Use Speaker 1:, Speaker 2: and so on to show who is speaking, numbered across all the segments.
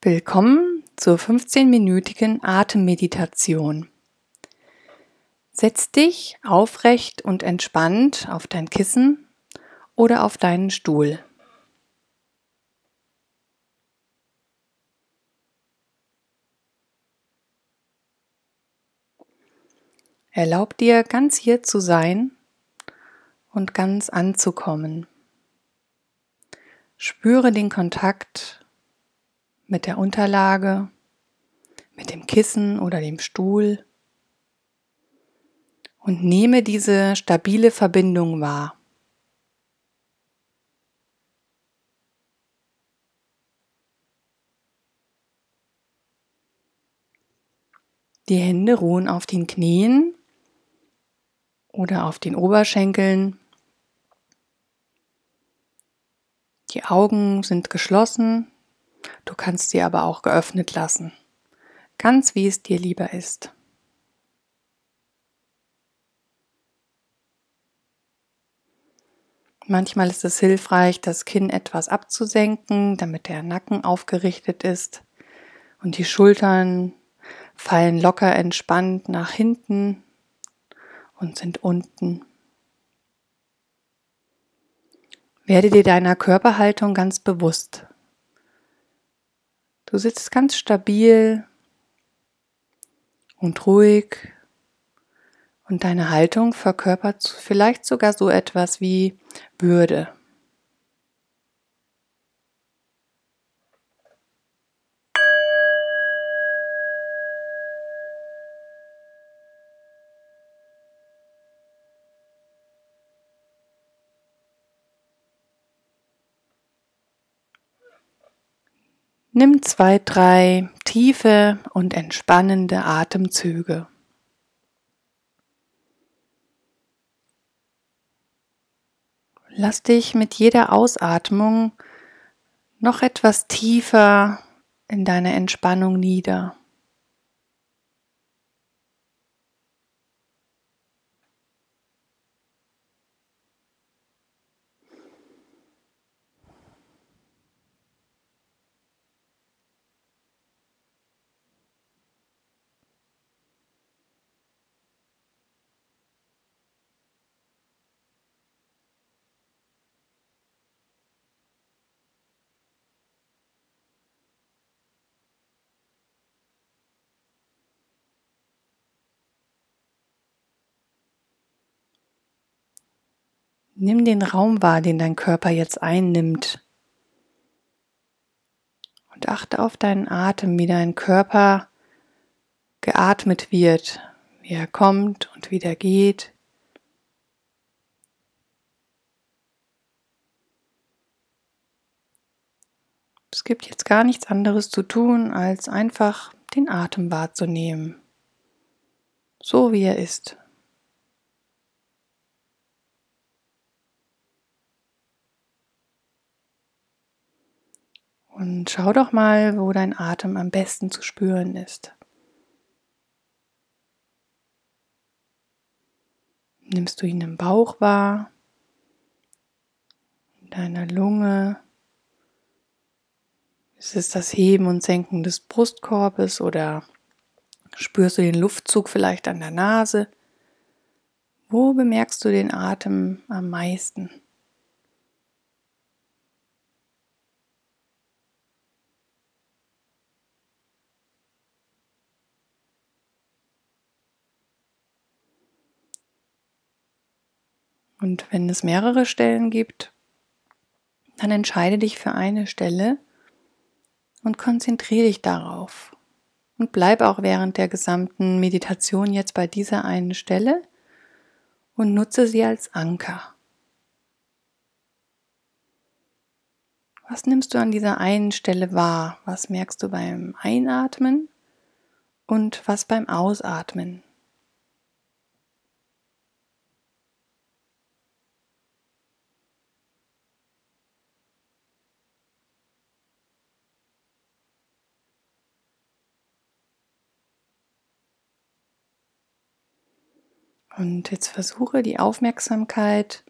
Speaker 1: Willkommen zur 15-minütigen Atemmeditation. Setz dich aufrecht und entspannt auf dein Kissen oder auf deinen Stuhl. Erlaub dir ganz hier zu sein und ganz anzukommen. Spüre den Kontakt mit der Unterlage, mit dem Kissen oder dem Stuhl und nehme diese stabile Verbindung wahr. Die Hände ruhen auf den Knien oder auf den Oberschenkeln. Die Augen sind geschlossen Du kannst sie aber auch geöffnet lassen, ganz wie es dir lieber ist. Manchmal ist es hilfreich, das Kinn etwas abzusenken, damit der Nacken aufgerichtet ist und die Schultern fallen locker entspannt nach hinten und sind unten. Werde dir deiner Körperhaltung ganz bewusst. Du sitzt ganz stabil und ruhig und deine Haltung verkörpert vielleicht sogar so etwas wie Würde. Nimm zwei, drei tiefe und entspannende Atemzüge. Lass dich mit jeder Ausatmung noch etwas tiefer in deine Entspannung nieder. Nimm den Raum wahr, den dein Körper jetzt einnimmt. Und achte auf deinen Atem, wie dein Körper geatmet wird, wie er kommt und wieder geht. Es gibt jetzt gar nichts anderes zu tun, als einfach den Atem wahrzunehmen, so wie er ist. Und schau doch mal, wo dein Atem am besten zu spüren ist. Nimmst du ihn im Bauch wahr, in deiner Lunge? Ist es das Heben und Senken des Brustkorbes oder spürst du den Luftzug vielleicht an der Nase? Wo bemerkst du den Atem am meisten? Und wenn es mehrere Stellen gibt, dann entscheide dich für eine Stelle und konzentriere dich darauf. Und bleib auch während der gesamten Meditation jetzt bei dieser einen Stelle und nutze sie als Anker. Was nimmst du an dieser einen Stelle wahr? Was merkst du beim Einatmen und was beim Ausatmen? Und jetzt versuche die Aufmerksamkeit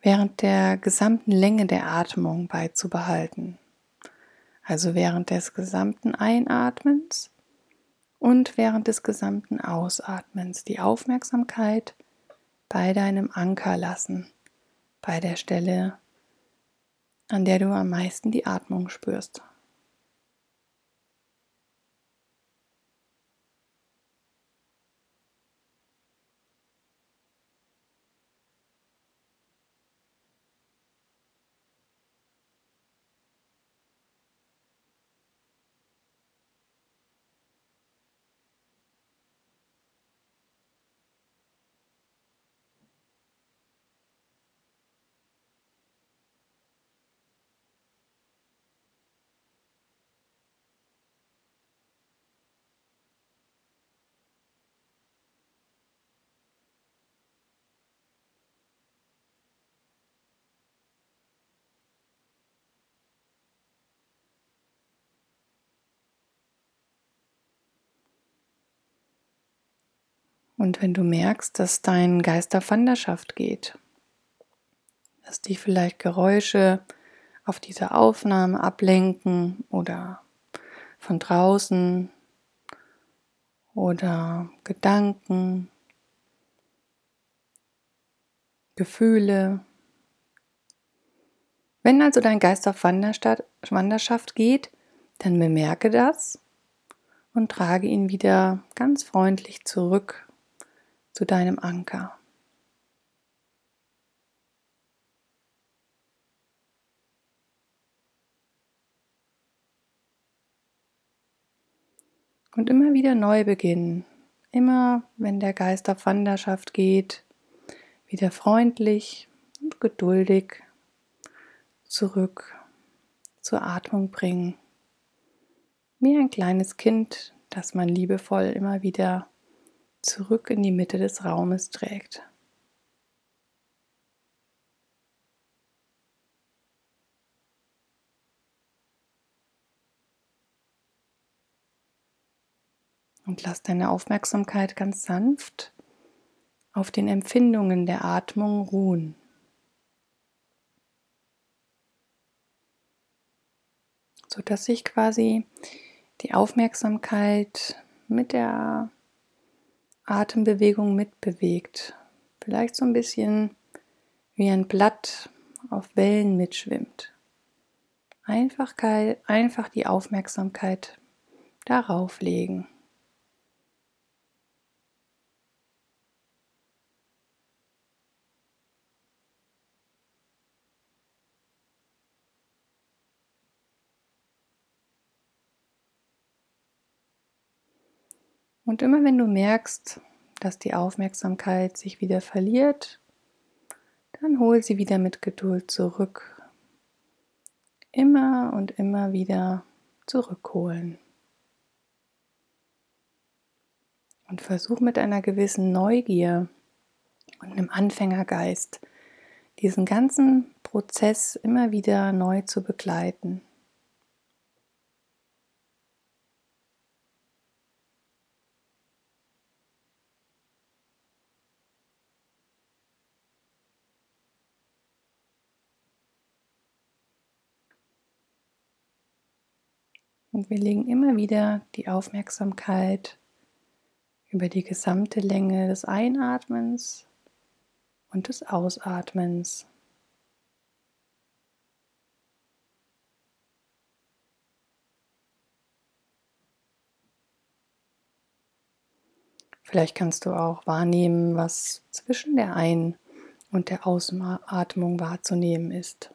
Speaker 1: während der gesamten Länge der Atmung beizubehalten. also während des gesamten Einatmens und während des gesamten Ausatmens die Aufmerksamkeit bei deinem Anker lassen, bei der Stelle, an der du am meisten die Atmung spürst. Und wenn du merkst, dass dein Geist auf Wanderschaft geht, dass dich vielleicht Geräusche auf dieser Aufnahme ablenken oder von draußen oder Gedanken, Gefühle. Wenn also dein Geist auf Wanderschaft geht, dann bemerke das und trage ihn wieder ganz freundlich zurück zu deinem Anker. Und immer wieder neu beginnen. Immer, wenn der Geist auf Wanderschaft geht, wieder freundlich und geduldig zurück zur Atmung bringen. Wie ein kleines Kind, das man liebevoll immer wieder zurück in die Mitte des Raumes trägt. Und lass deine Aufmerksamkeit ganz sanft auf den Empfindungen der Atmung ruhen. Sodass sich quasi die Aufmerksamkeit mit der Atembewegung mitbewegt. Vielleicht so ein bisschen wie ein Blatt auf Wellen mitschwimmt. Einfach, einfach die Aufmerksamkeit darauf legen. Und immer wenn du merkst, dass die Aufmerksamkeit sich wieder verliert, dann hol sie wieder mit Geduld zurück. Immer und immer wieder zurückholen. Und versuch mit einer gewissen Neugier und einem Anfängergeist diesen ganzen Prozess immer wieder neu zu begleiten. Und wir legen immer wieder die Aufmerksamkeit über die gesamte Länge des Einatmens und des Ausatmens. Vielleicht kannst du auch wahrnehmen, was zwischen der Ein- und der Ausatmung wahrzunehmen ist.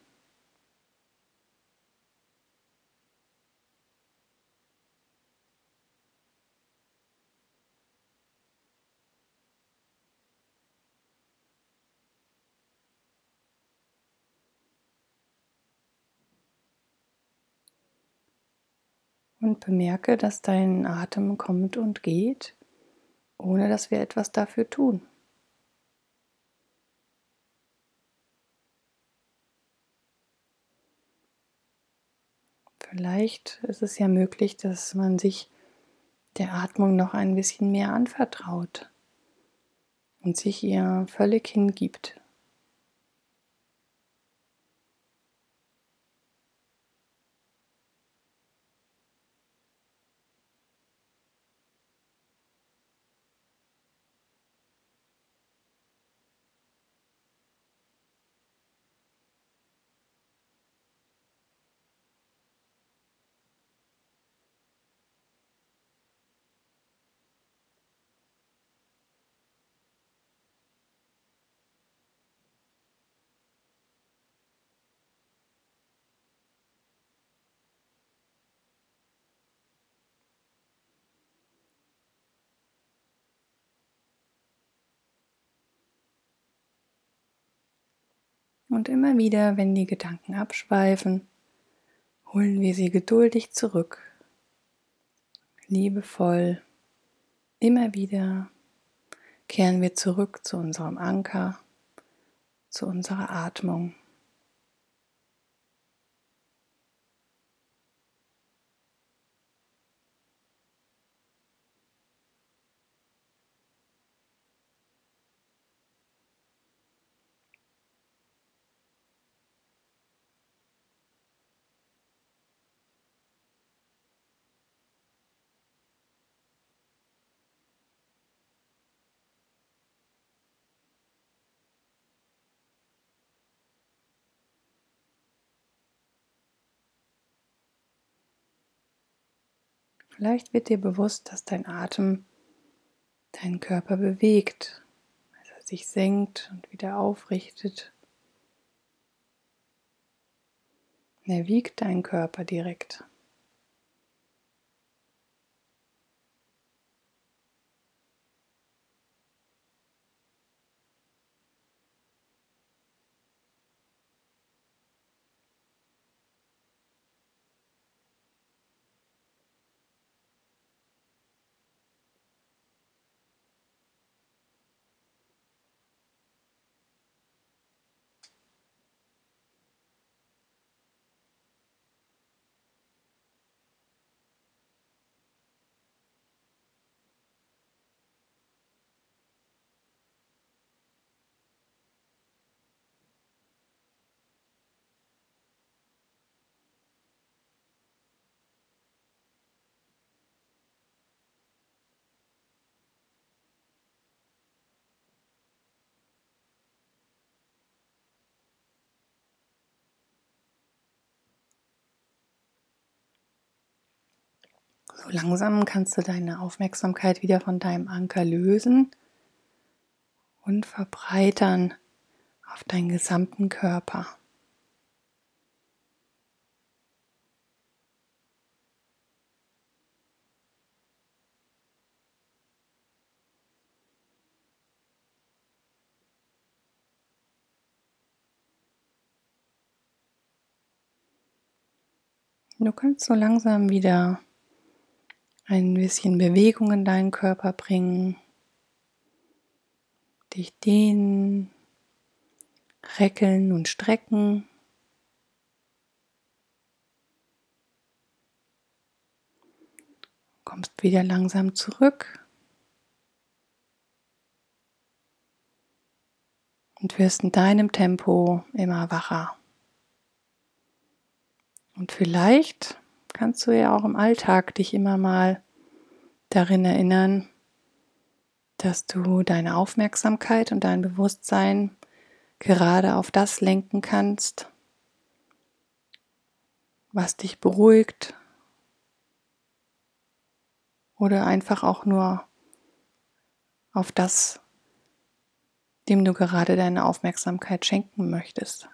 Speaker 1: Und bemerke, dass dein Atem kommt und geht, ohne dass wir etwas dafür tun. Vielleicht ist es ja möglich, dass man sich der Atmung noch ein bisschen mehr anvertraut und sich ihr völlig hingibt. Und immer wieder, wenn die Gedanken abschweifen, holen wir sie geduldig zurück. Liebevoll. Immer wieder kehren wir zurück zu unserem Anker, zu unserer Atmung. Vielleicht wird dir bewusst, dass dein Atem deinen Körper bewegt, als er sich senkt und wieder aufrichtet. er wiegt deinen Körper direkt. So langsam kannst du deine Aufmerksamkeit wieder von deinem Anker lösen und verbreitern auf deinen gesamten Körper. Du kannst so langsam wieder ein bisschen Bewegung in deinen Körper bringen, dich dehnen, reckeln und strecken. Kommst wieder langsam zurück und wirst in deinem Tempo immer wacher. Und vielleicht kannst du ja auch im Alltag dich immer mal darin erinnern, dass du deine Aufmerksamkeit und dein Bewusstsein gerade auf das lenken kannst, was dich beruhigt oder einfach auch nur auf das, dem du gerade deine Aufmerksamkeit schenken möchtest.